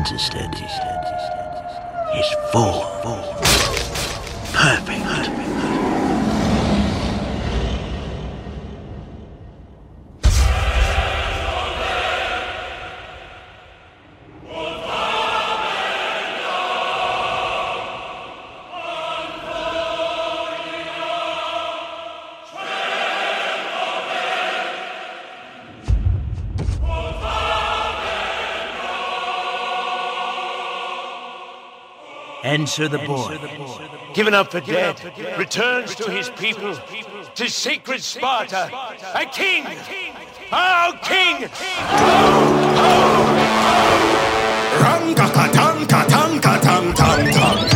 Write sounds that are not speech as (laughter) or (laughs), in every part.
Manzestead is full, full, perfect. Answer the boy. Given up for dead, returns to his people, to sacred Sparta, a king! oh king! Ram katang katang.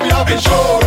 We have insurance. When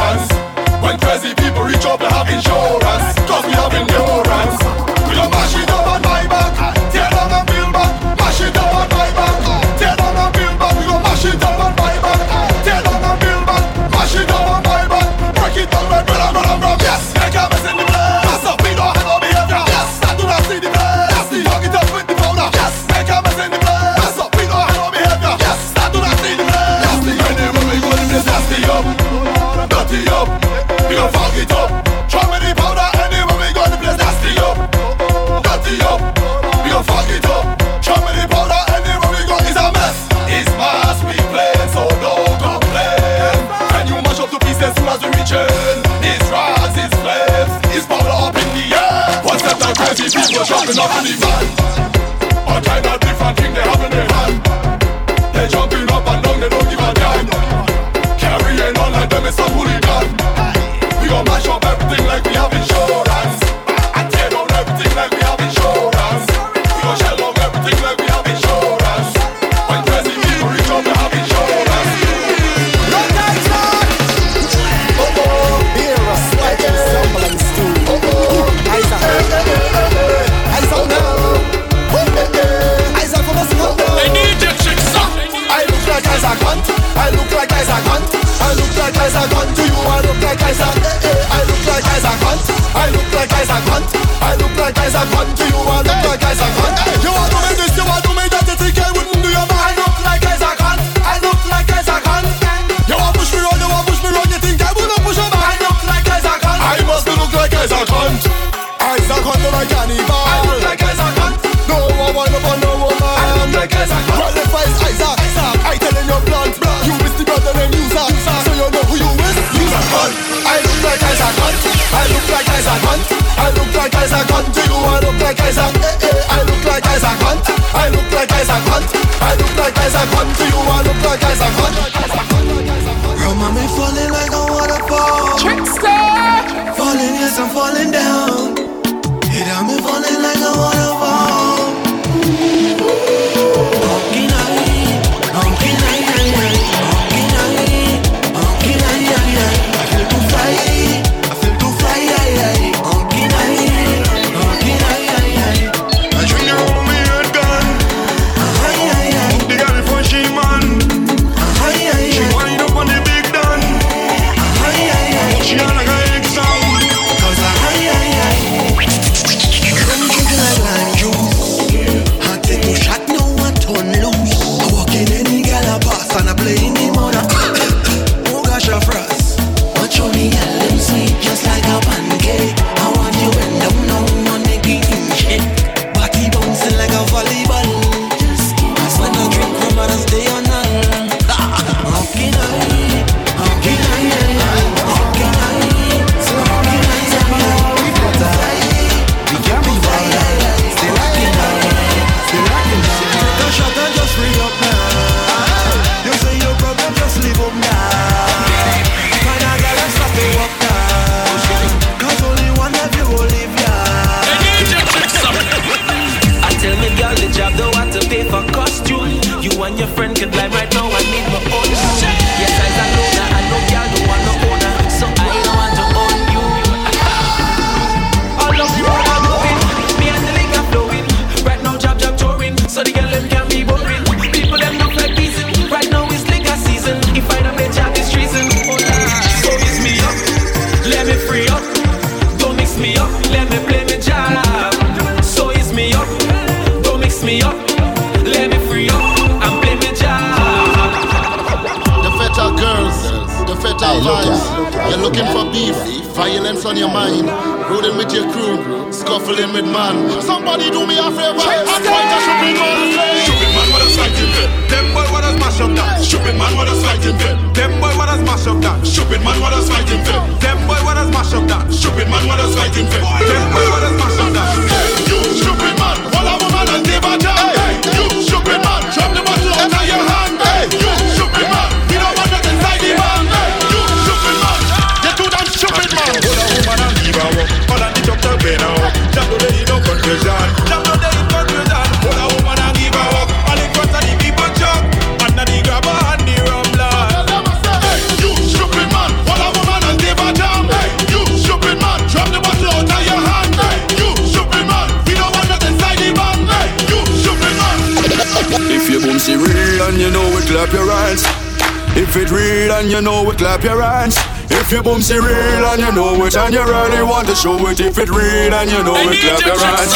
and you know it, clap your hands. If your boom see real and you know it and you really want to show it. If it real and you know it, clap your hands.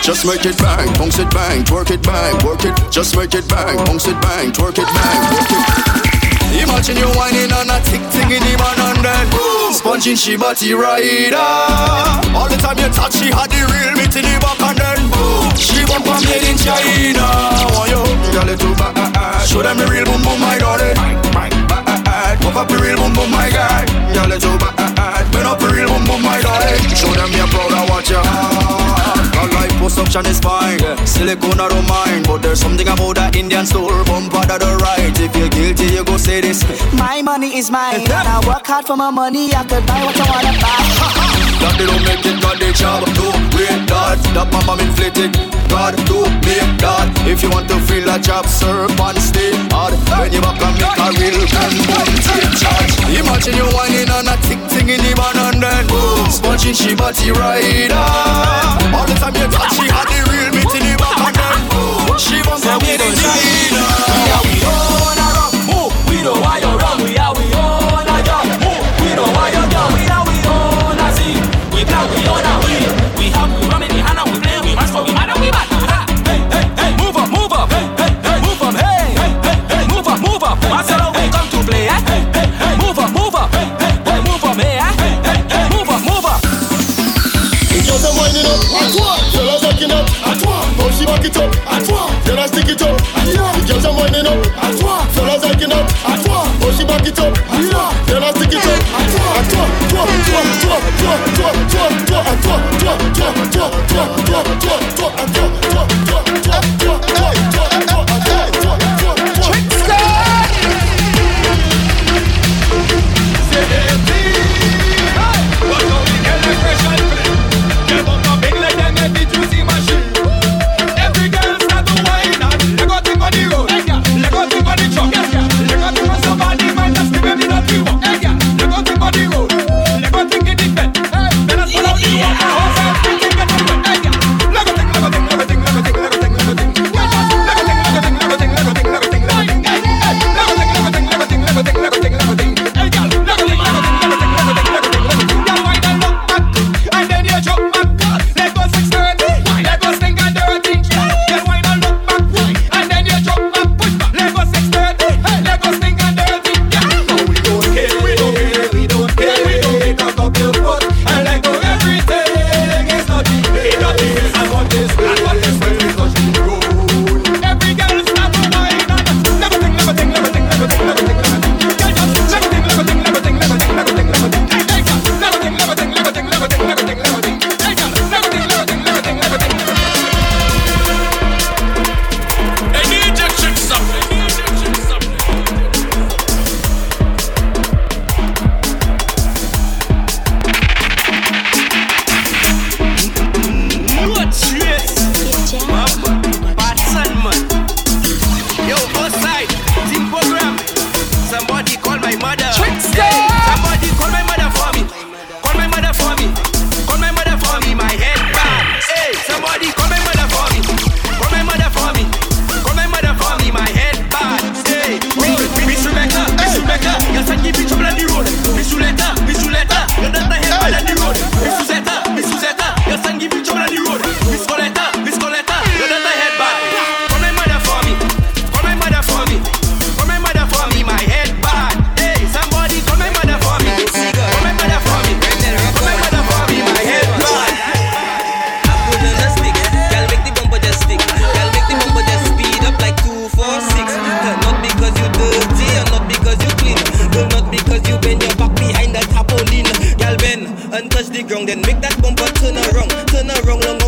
Just make it bang, bounce it bang, twerk it bang, work it. Just make it bang, bounce it bang, twerk it bang, work it. Imagine you whining on a tick tick in the man and then Sponging she body rider All the time you touch she had the real meat in the back and then boom, She bump and made in China Want you, girl it too bad Show them the real boom boom my darling Pop up the real boom boom my guy. Girl it too bad Bend up the real boom boom my darling Show them you're proud of what you are. Life construction is fine Silicone I don't mind. But there's something about that Indian store Bumper that the right. If you're guilty you go say this. My money is mine, and I work hard for my money. I could buy what I wanna buy. God they don't make it, God they job. Do wait, God, that my mom inflated God, do make God. If you want to feel a job, serve and stay hard. When you back and make a real gun, boom, take charge. Imagine you whining on a tick ting in the man and then boom, Sponging she body rider. All the time you touch, she had the real meat in the back and then She bump and made in China. Yeah, we own a rock, move. We don't locking up, how she back it up, then I stick it up. The girls are winding up, fellas locking up, how she back it up, then I stick it up. Hey, and touch the ground. Then make that bumper turn around, turn around long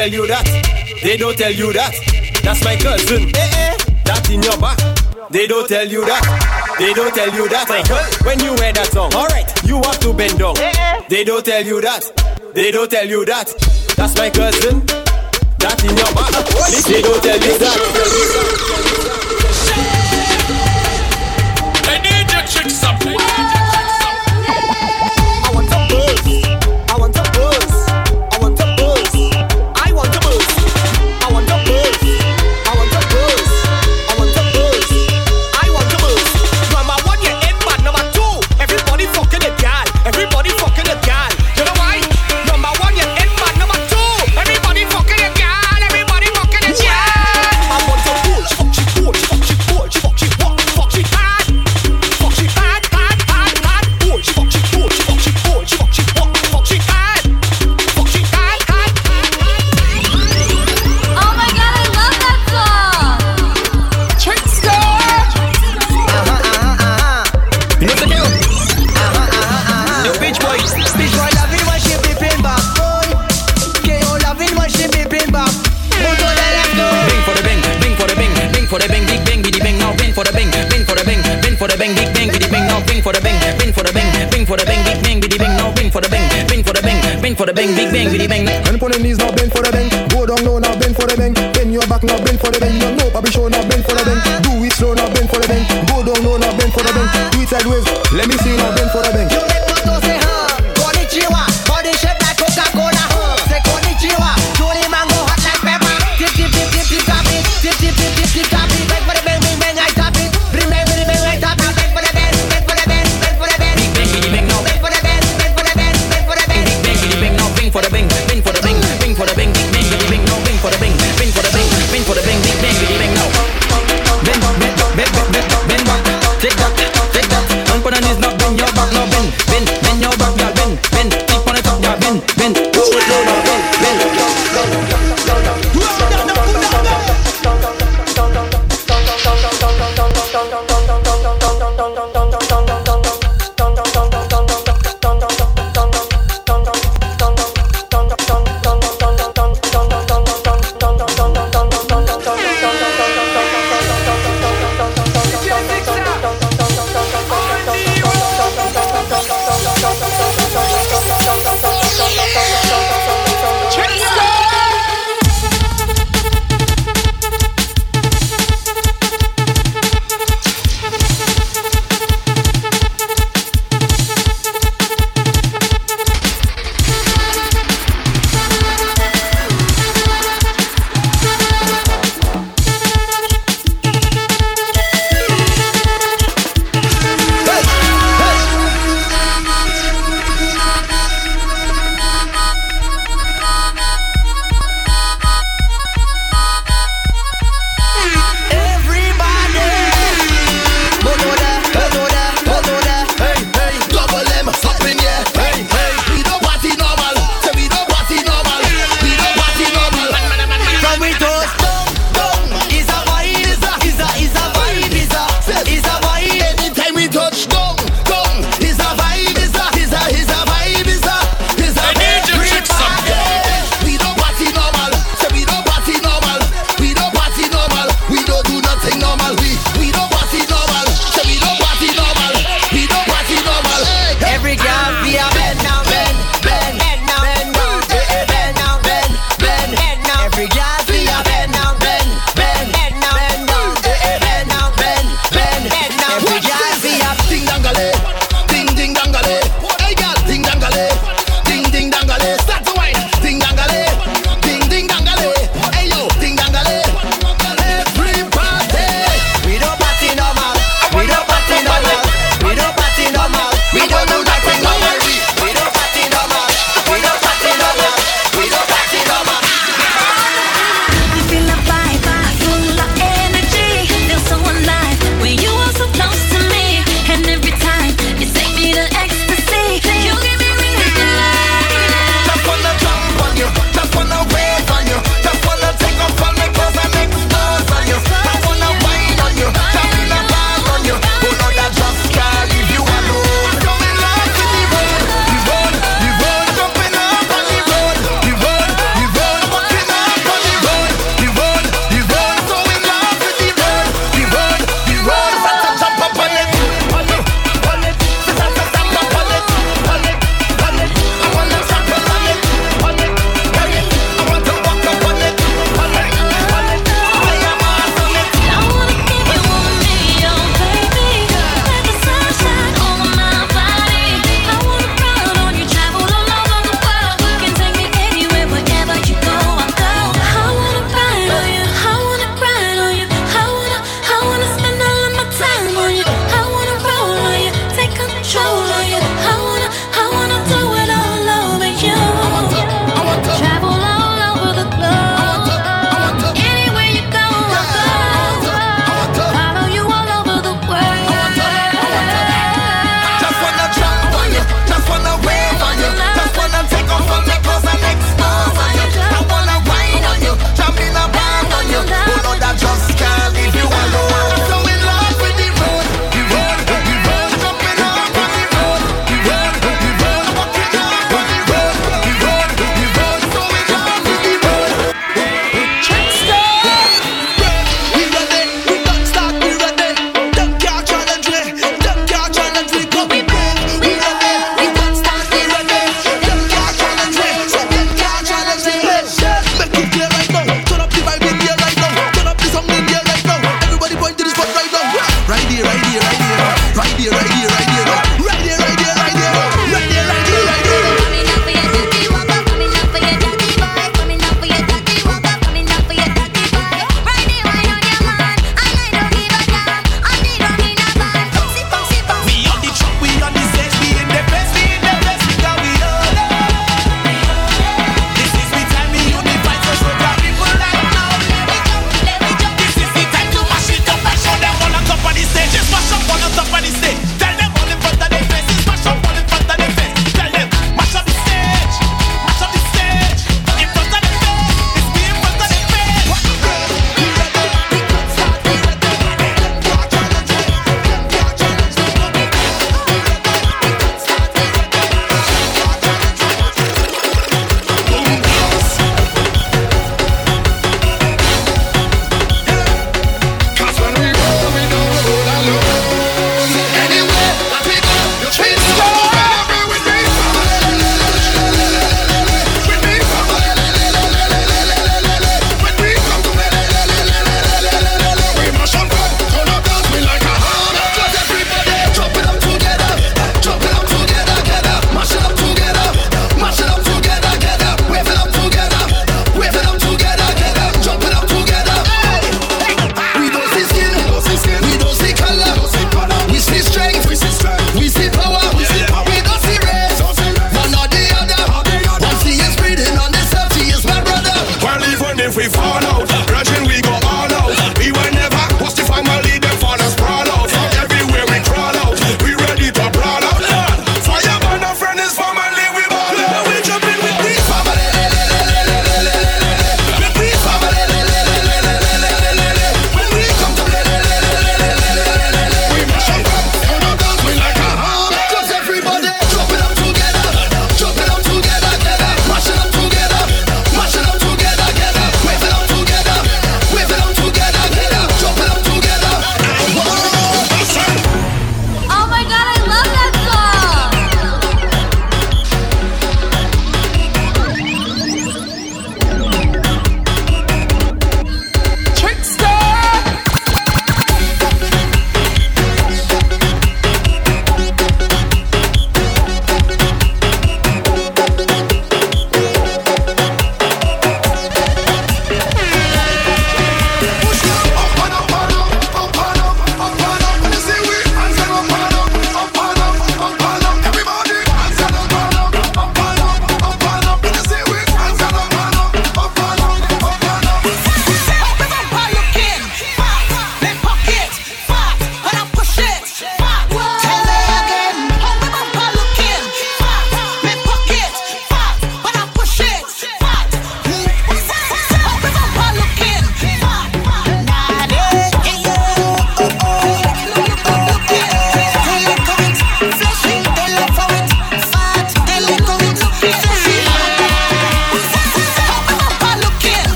tell you that. They don't tell you that. That's my cousin. Eh eh. That in your back. They don't tell you that. They don't tell you that. Uh. When you wear that song, alright, you have to bend down. Eh eh. They don't tell you that. They don't tell you that. That's my cousin. That in your back. They don't tell you that. the bang, big bang, bitty bang. And on your knees, now bend for the bang. Go down low, now bend for the bang. Bend your back, now bend for the bang. You know, papi show, now bend for the bang. Do it slow, now bend for the bang. Go down low, now bend for the bang. Do it sideways. Let me see, now bend for the bang.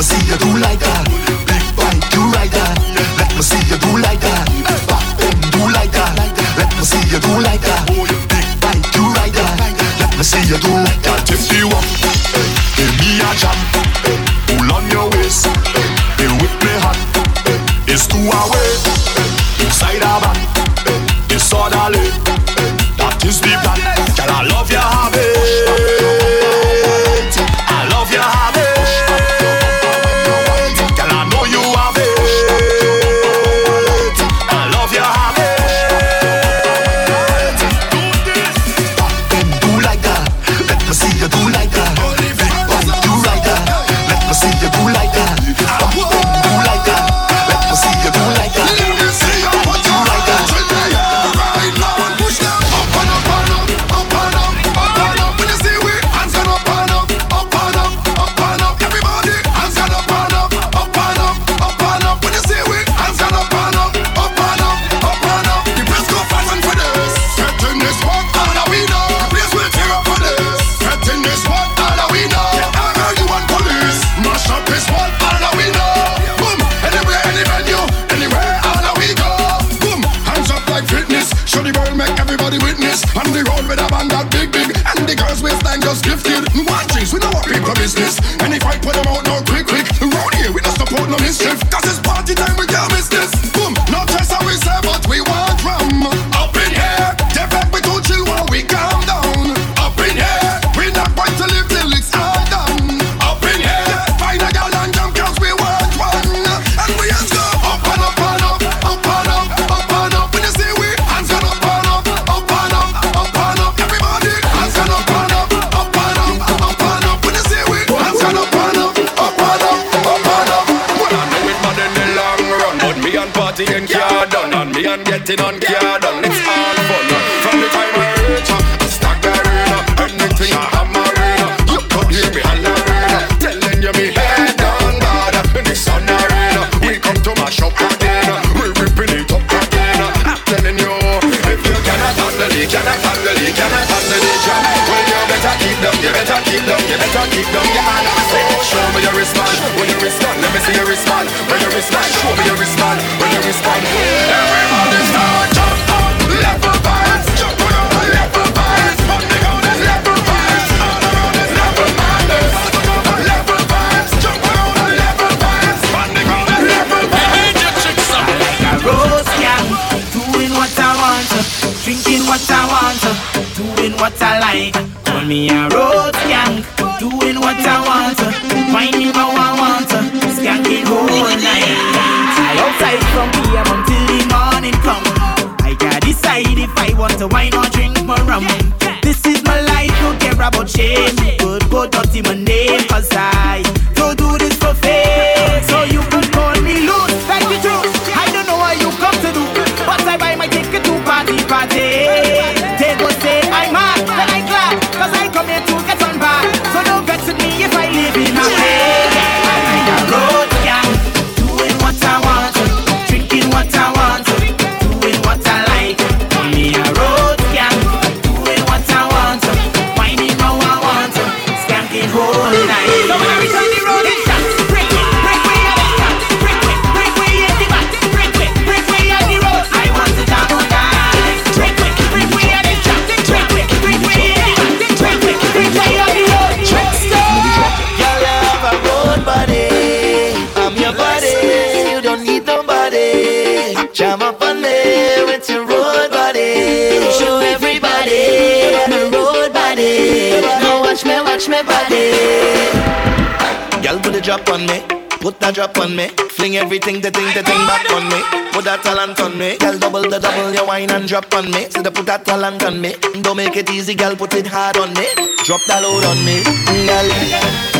me see you do like that. big white, do like that. Let me see you do like that. Pop them, do like that. Let me see you do like that. big white, do like that. Let me see you do like that. If you want, give me a jump. Pull on your waist, hey, whip me hot. It's two away. sitting on card and it's all fun. From the time I reach up, it's staggering up, anything I hammering up. You could hear me hollering up, telling you me head on bad. In the sun arena, we come to mash up again. We ripping it up again. I'm telling you, if you cannot handle it, cannot handle it, cannot handle it, yeah. Well, you better keep them, you better keep them, you better keep them, yeah. And I show me your wristband, when your wristband, let me see your response, when your wristband, show me your response. thing, the thing, the thing back on me. Put that talent on me, girl. Double the double, your wine and drop on me. See the put that talent on me. Don't make it easy, girl. Put it hard on me. Drop that load on me, girl.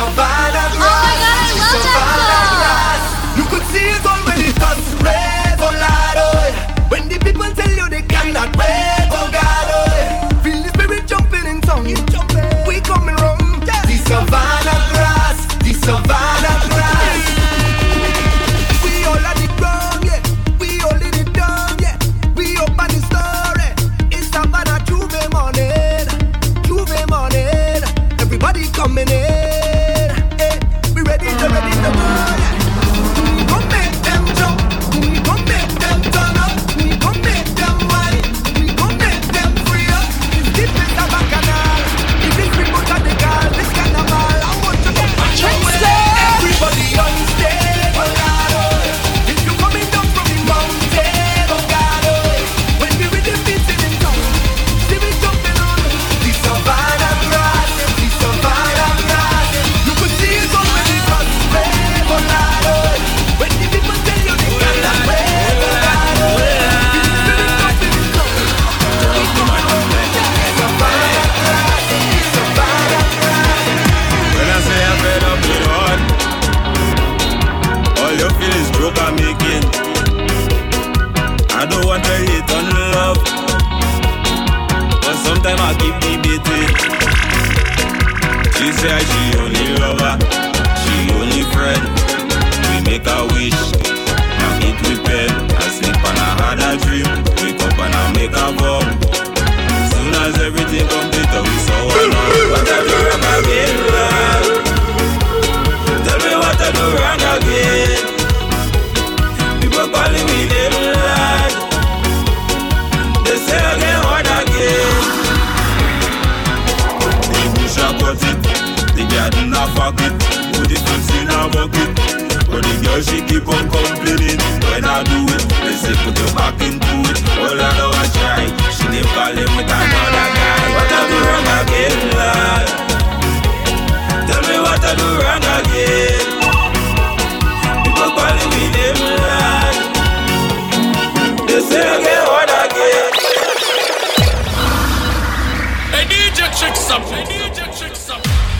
The savannah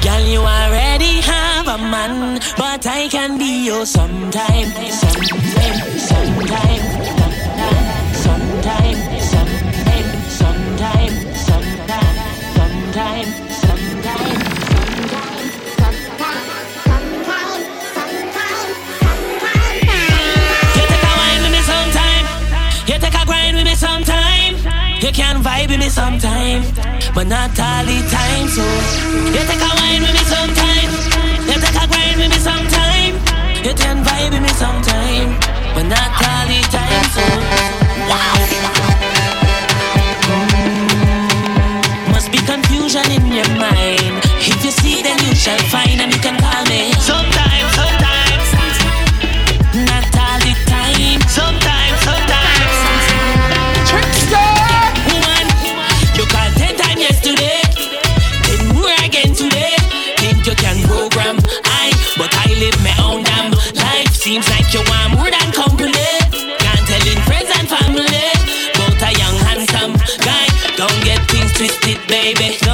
Girl, you already have a man, but I can be your sometime, sometime, sometime. can vibe with me sometimes, but not all the time. So you take a wine with me sometimes, you take a grind with me sometimes. you can vibe with me sometimes, but not all the time. So wow. Must be confusion in your mind. If you see, then you shall find, and you can call me. So, baby.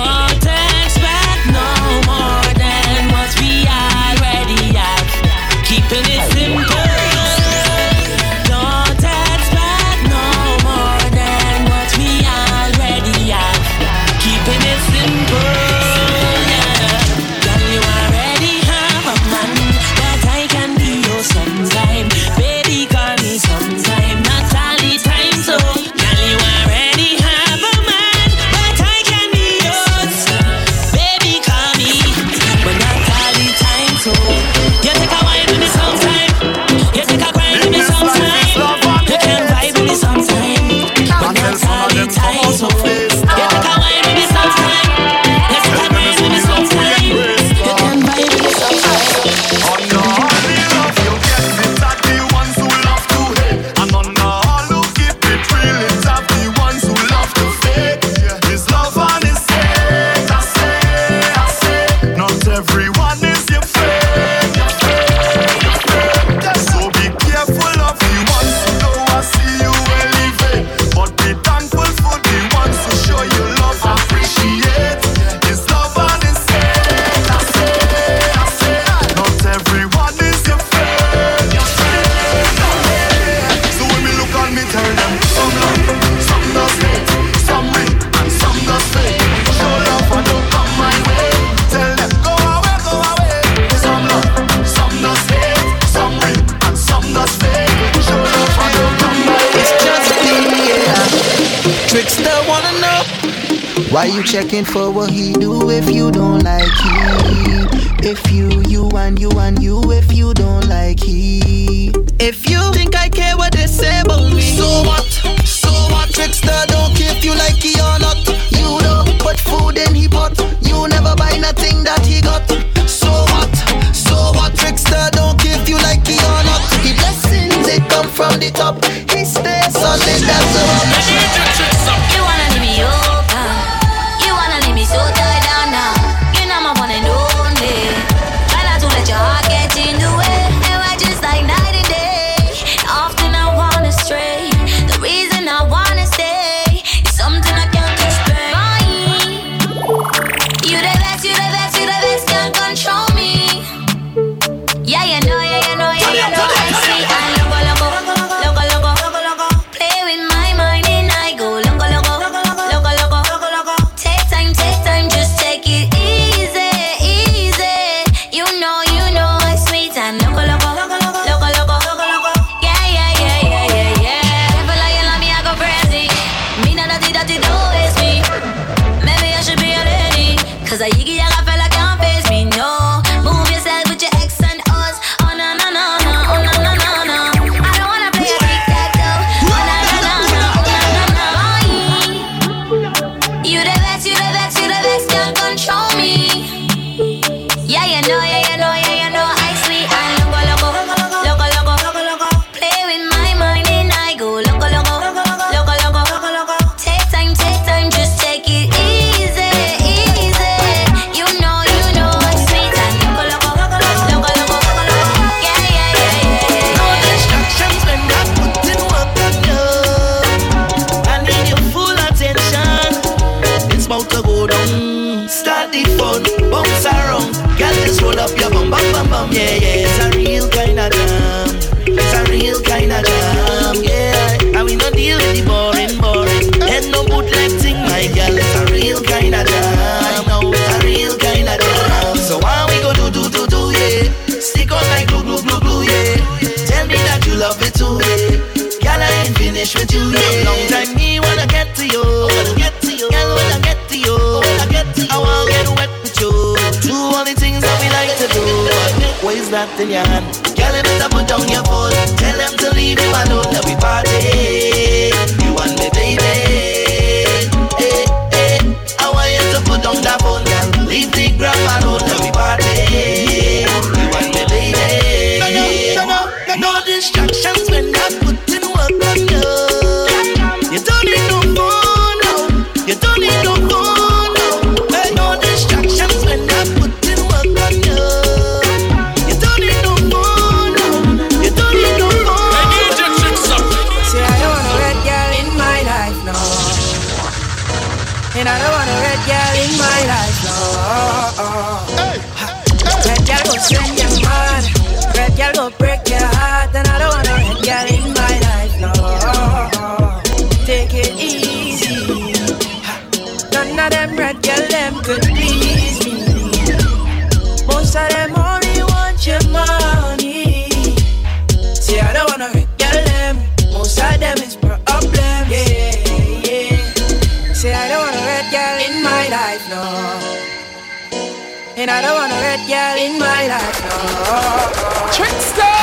Why you checking for what he do if you don't like him? If you, you and you and you if you don't like he. If you think I care what they say about me. So what? So what? Trickster don't care if you like he or not. You don't put food in he pot. You never buy nothing that he got. So what? So what? Trickster don't care if you like he or not. The blessings they come from the top. He stays on the a. finish with you. Yeah. Long time me wanna get to you. Wanna get to you. Girl, wanna get to you. Wanna get to you. I wanna get wet with you. Do all the things that we like to do. What is that in your hand? Girl, you better put down your phone. Tell them to leave you alone. That we party. in my life. No. Trickster!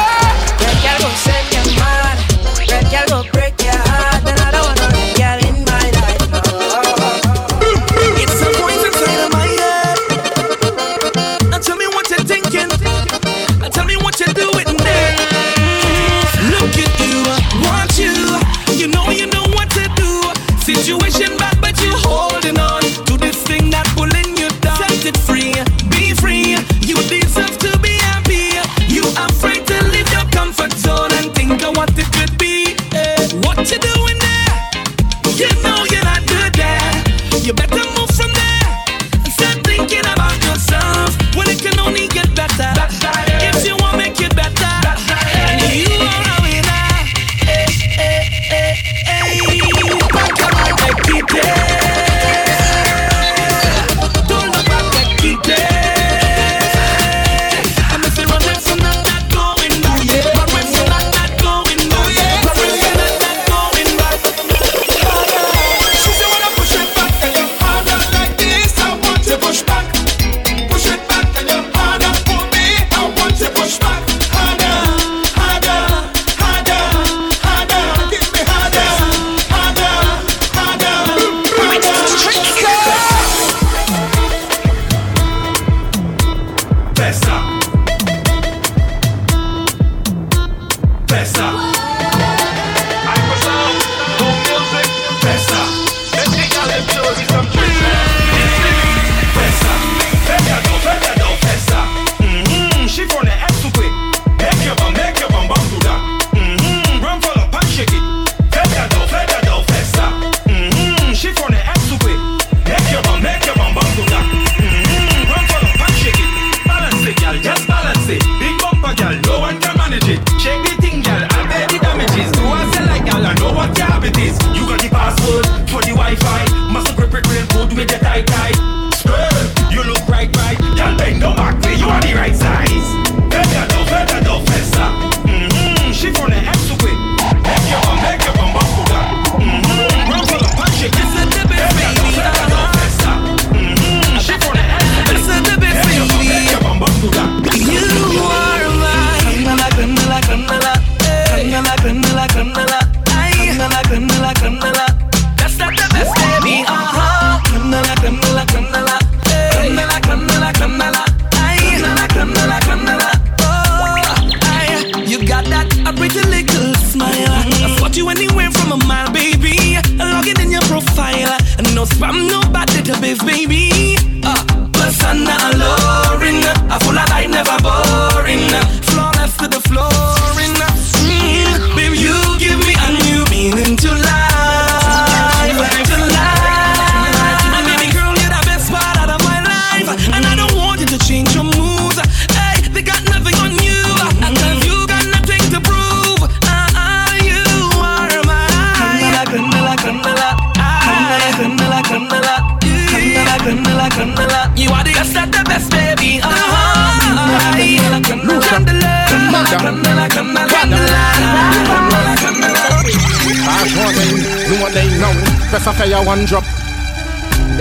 drop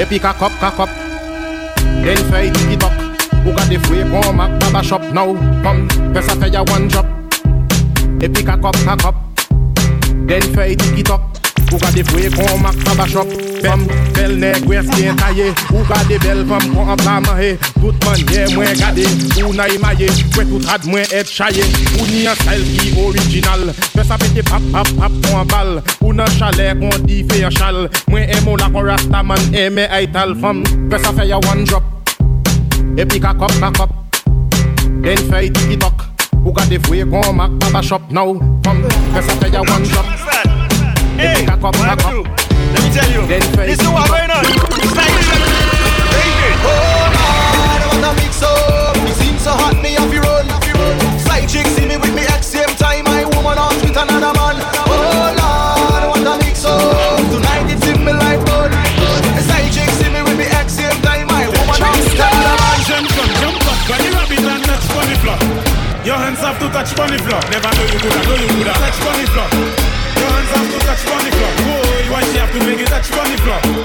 Epi kakop kakop Den fey tiki tok Ou ka defwe kon mak baba shop. Nou kom pesa feya one drop Epi kakop kakop Den fey tiki tok Ou ka defwe kon mak baba shop. Fem bel neg wes gen taye Ou ka de bel fem kon apla mahe. Tout manye mwen gade Ou na imaye Kwe tout rad mwen et chaye. Ou ni an sel ki orijinal sa pete pap pap pap kon bal. Ou nan chalet kon di fe yon chal Mwen emo la rasta man eme ay tal fam Ke sa fe one drop E pi ka kop na kop Then fe tiki tok Ou ka devwe kon mak baba shop now. Fam ke sa fe one drop Let me tell you, this is what going on. It's Oh baby, I wanna mix up. It seems so hot. touch bunny floor. Never know you coulda, know you coulda touch bunny floor. Your hands have to touch bunny floor. Whoa, why she have to make it touch bunny floor?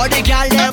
All the girls they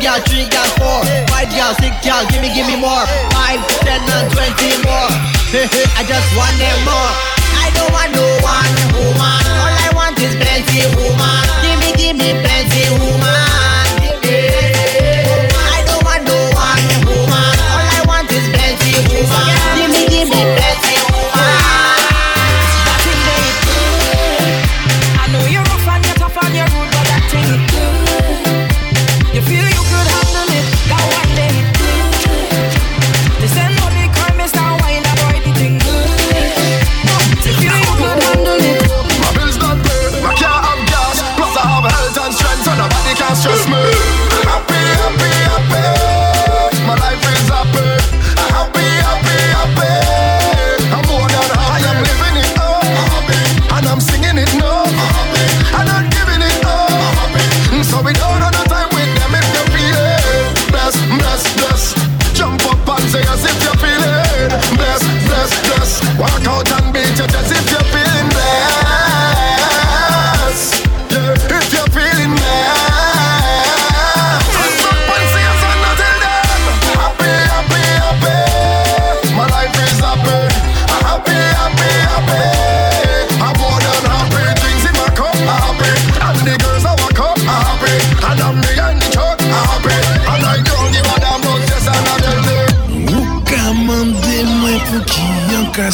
gal, three gal, four, five gal, six gal, give me, give me more. Five, ten, and twenty more. (laughs) I just want them more. I don't want no one woman. All I want is plenty woman. Give me, give me plenty woman.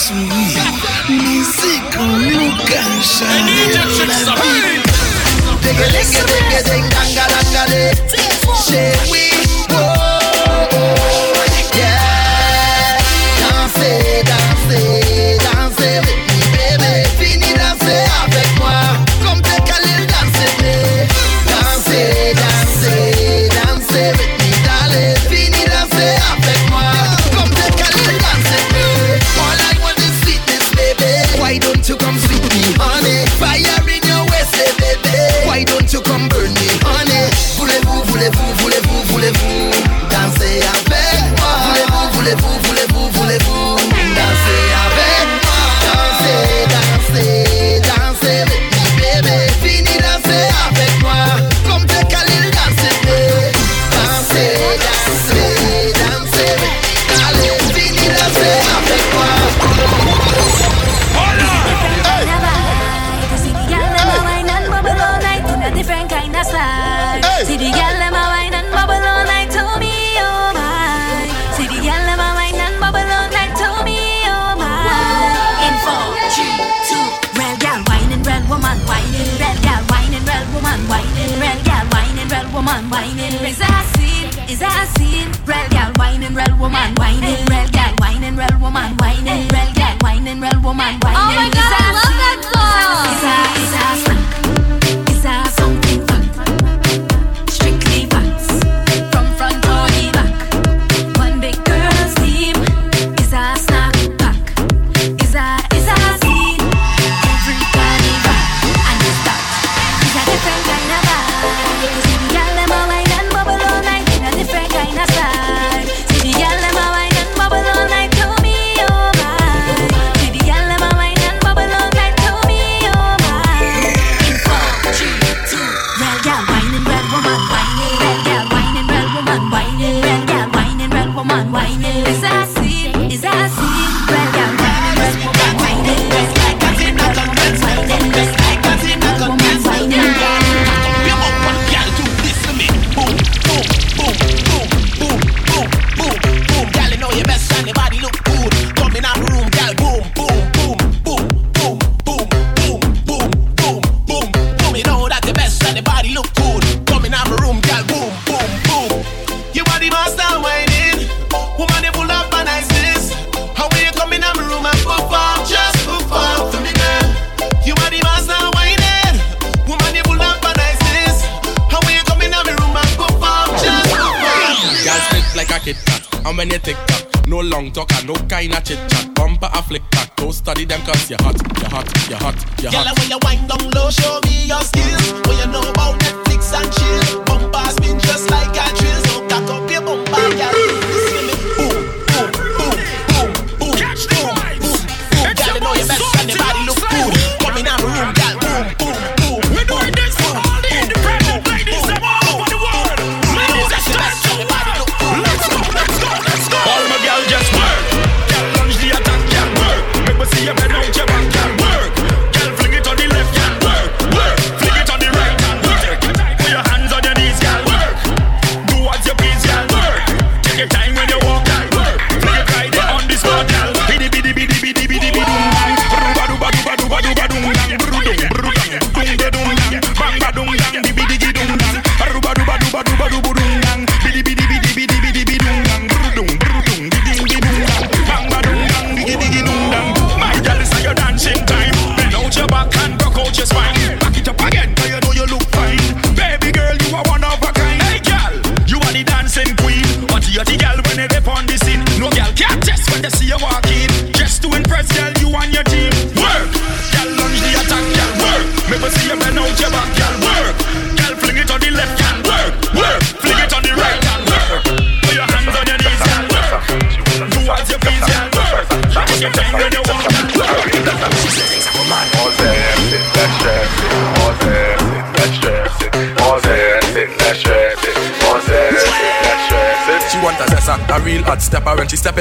sourire. Musique en nous cache.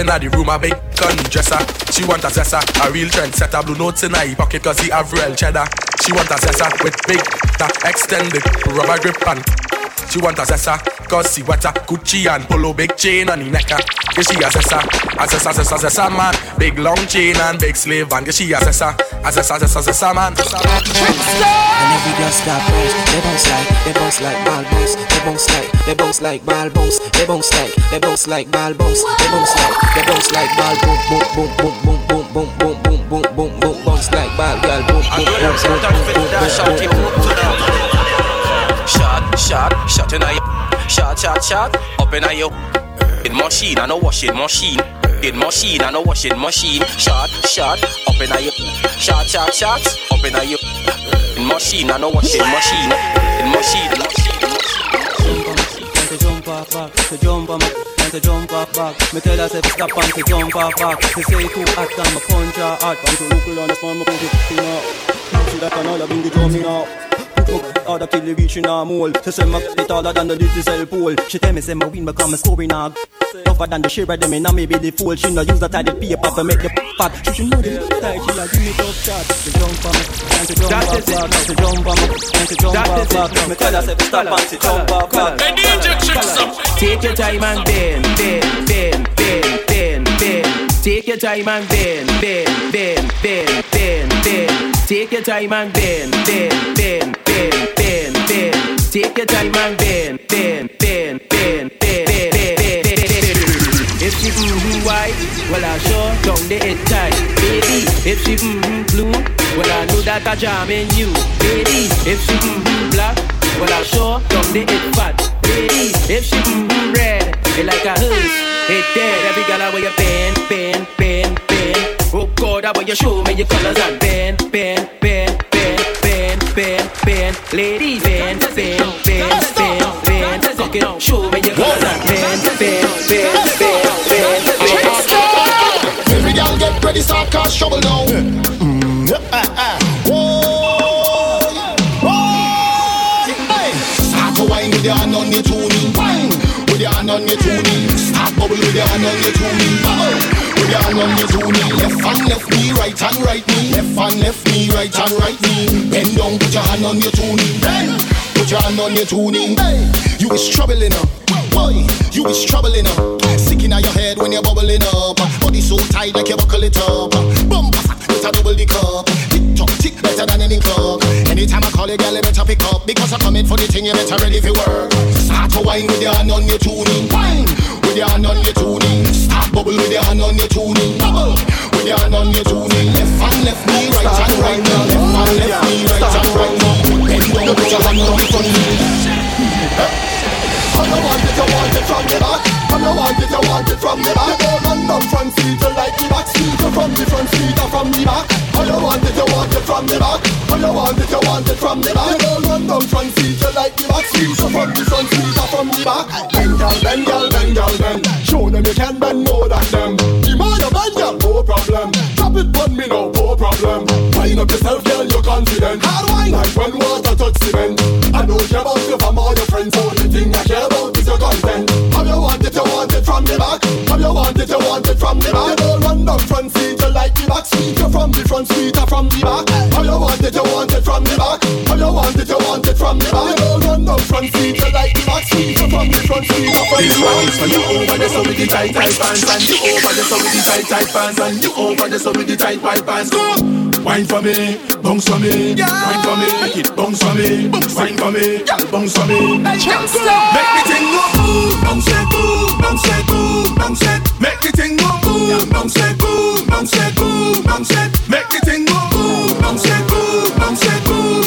In the room. A big gun dresser. She want a zessa. A real trendsetter. Blue notes in her pocket cause he have real cheddar. She want a zessa with big, ta extended rubber grip and she want a zessa, cause she wetter Gucci and polo big chain on the necker Yeah, she a zessa, a zessa, zessa, zessa man Big long chain and big slave and yeah, she a zessa, a zessa, zessa, zessa man And every girl start bounce, they bounce like, they bounce like ball bounce, they bounce like, they bounce like ball bounce, they bounce like, they bounce like ball bounce, they bounce like, they bounce like ball boom boom boom boom boom boom boom boom boom boom boom boom bounce like ball girl boom boom boom boom boom boom boom boom Shot, shot, shot in a Shot, shot, shot, up in a yo In machine, I know washing machine In machine, I know washing machine Shot, shot, up in a yo Shot, shot, shot, up in a yo In machine, I know washing machine In machine, machine, to jump off back, to jump on and to jump off back. Me tell her say stop and to jump off back. She say too hot and me punch her hard. And to look on the spine, me put it in her. See that another bring the drum in her. All the kill the reach in a mole. She say my it taller than the diesel pole. She tell me say my win become a scoring hog Tougher than the share of them and I may be the fool. She no use the tidy paper to make the fat. She should know the tight she a give me tough shot To jump on me, and to jump off back To jump on me, and to jump off back Me tell her say stop and to jump off back Take your time and bend, bend, bend, bend, bend, bend. Take your time and bend, bend, bend, bend, bend, bend. Take your time and bend, bend, bend, bend, bend, bend. Take your time and bend, bend, bend, bend, bend, bend, bend, bend, bend. If she mm-hmm white, well I sure down the head tight, baby. If she mm-hmm blue, well I know that I jam in you, baby. If she mm-hmm black, well, I'm sure someday it's bad. Ladies, if she mm red, you like a hood. It dead. Every girl, I wear your pen, pen, pen, pen. Oh God, I wear your show, man, your colors and been, been, been, been, been, been, been. Ladies, been, been, been, been, been. Fucking show, man, your colors and been, been, been, been, been. Every girl get ready, start cause trouble now. Mm, yeah, ah, ah. With your hand on your tuning. Wine with your hand on your tuning. Start bubble with your hand on your tuning. Bubble with your hand on your tuning. Left and left knee, right and right knee. Left and left knee, right and right knee. Bend down, put your hand on your tuning. Bend, put your hand on your tuning. Hey, you is troubling up. Boy, you is troubling up. Sick in your head when you're bubbling up. Body so tight like you buckle it up. Bump, a double the cup. Tick tock, tick better than any clock. Anytime I call you, girl, you better pick up because I'm coming for the thing. You better ready for work. Start to wine with your hand on your tuning. Wine with your hand on your tuning. Start bubble with your hand on your tuning. Bubble with your hand on your tuning. Left and left knee, right and right knee. Left and left knee, right and right knee. Bend down, put your hand on your tuning. Come you want it, you want it from the back. Come you want it, you want it from the back. You don't run down front seat, you like the back seat. You from the front seat or from the back. Come you want it, you want it from the back. Come you want it, you want it from the back. You don't run down front seat, you like the back seat. You from the front seat or from the back. Bend girl, bend girl, bend girl, bend. Show them you can bend more than them. The more you bend, girl, no problem Drop it on me now, no problem. Wind up yourself, girl, you're confident. Hard wine, like when water touch cement. I don't care about you from all your friends. Only thing I care about is your content. How you want it, you want it from the back. How you want it, you want it from the back. You don't run down front seat, you like the back seat. You from the front seat or from the back. How you want it, you want it from the back. How you want it, you want it from the back. You don't run down front seat, you like the back seat. You from the front seat or from the back. This one is for you. Over there so with the tight tight pants. And you over there so with the tight tight pants. And you over there so with the tight white pants. Go! Wine for me, bounce for me, wine for me, make it bounce for me, wine for me, bounce for me. Make me ting go boom, bounce it, bounce it, bounce it. Make me ting go bounce it, bounce it, bounce it. Make me ting go bounce it, bounce it,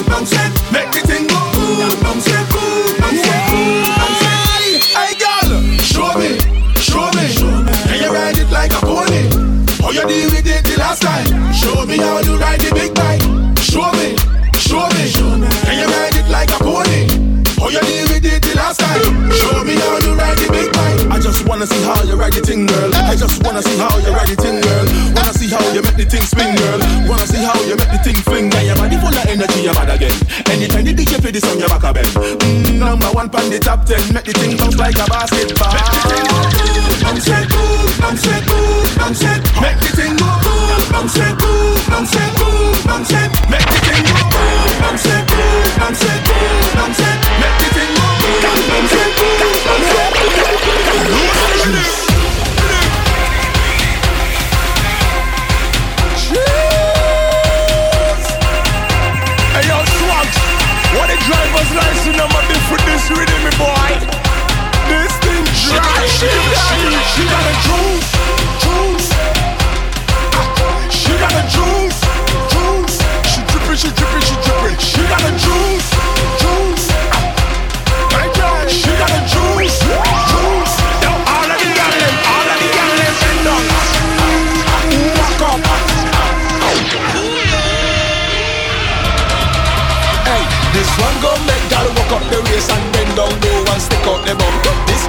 bounce it. Make me ting go boom, bounce it, bounce it, boom, bounce it. Hey girl, show me, show me, can you ride it like a pony? How you deal with it the last time? Show me how you ride the big bike. Show me, show me. Can you ride it like a pony? How you deal with it the last time? Show me how you ride the big. Just wanna see how you ride the thing, girl. I just wanna see how you ride the thing, girl. Wanna see how you make the thing spin, girl. Wanna see how you make the thing fling. Yeah, your body full of energy, you're mad again. Anytime the DJ play this on your back a bend. Mm, number one pan the top ten, make the thing bounce like a basketball. Bounce it, bounce it, bounce it. Make the thing go boom, bounce it, boom, bounce it, boom, bounce it. Make the thing go boom, bounce it, boom,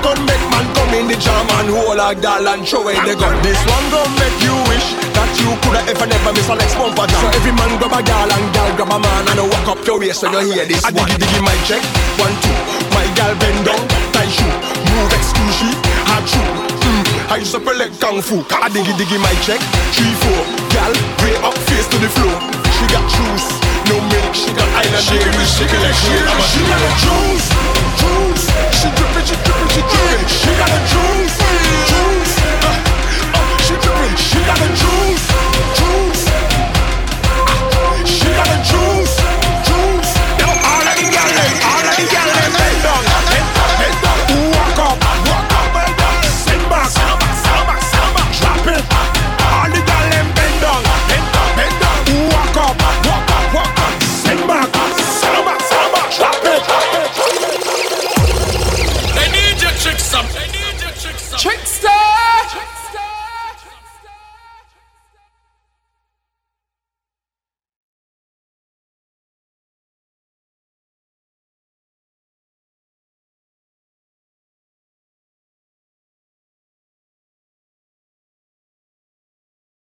gon' make man come in the jam and hold a gal and throw the gun. This one gon' make you wish you coulda if I never miss a Lex bumper jam. So every man grab a gal and gal grab a man and I walk up your waist when you hear this. I diggy diggy my check, one two. My gal bend down, tight shoe, move exclusive, hard shoe. Mm. I used to play like kung fu. I diggy diggy my check, three four. Gal, way up face to the floor. She got juice, no milk. She got island. She give me shaking like she got juice, juice. She drippin', she drippin', she drippin'. She got a juice, juice. She got the juice, juice. She got the juice, juice. Yo, ahora que hablen, ahora que.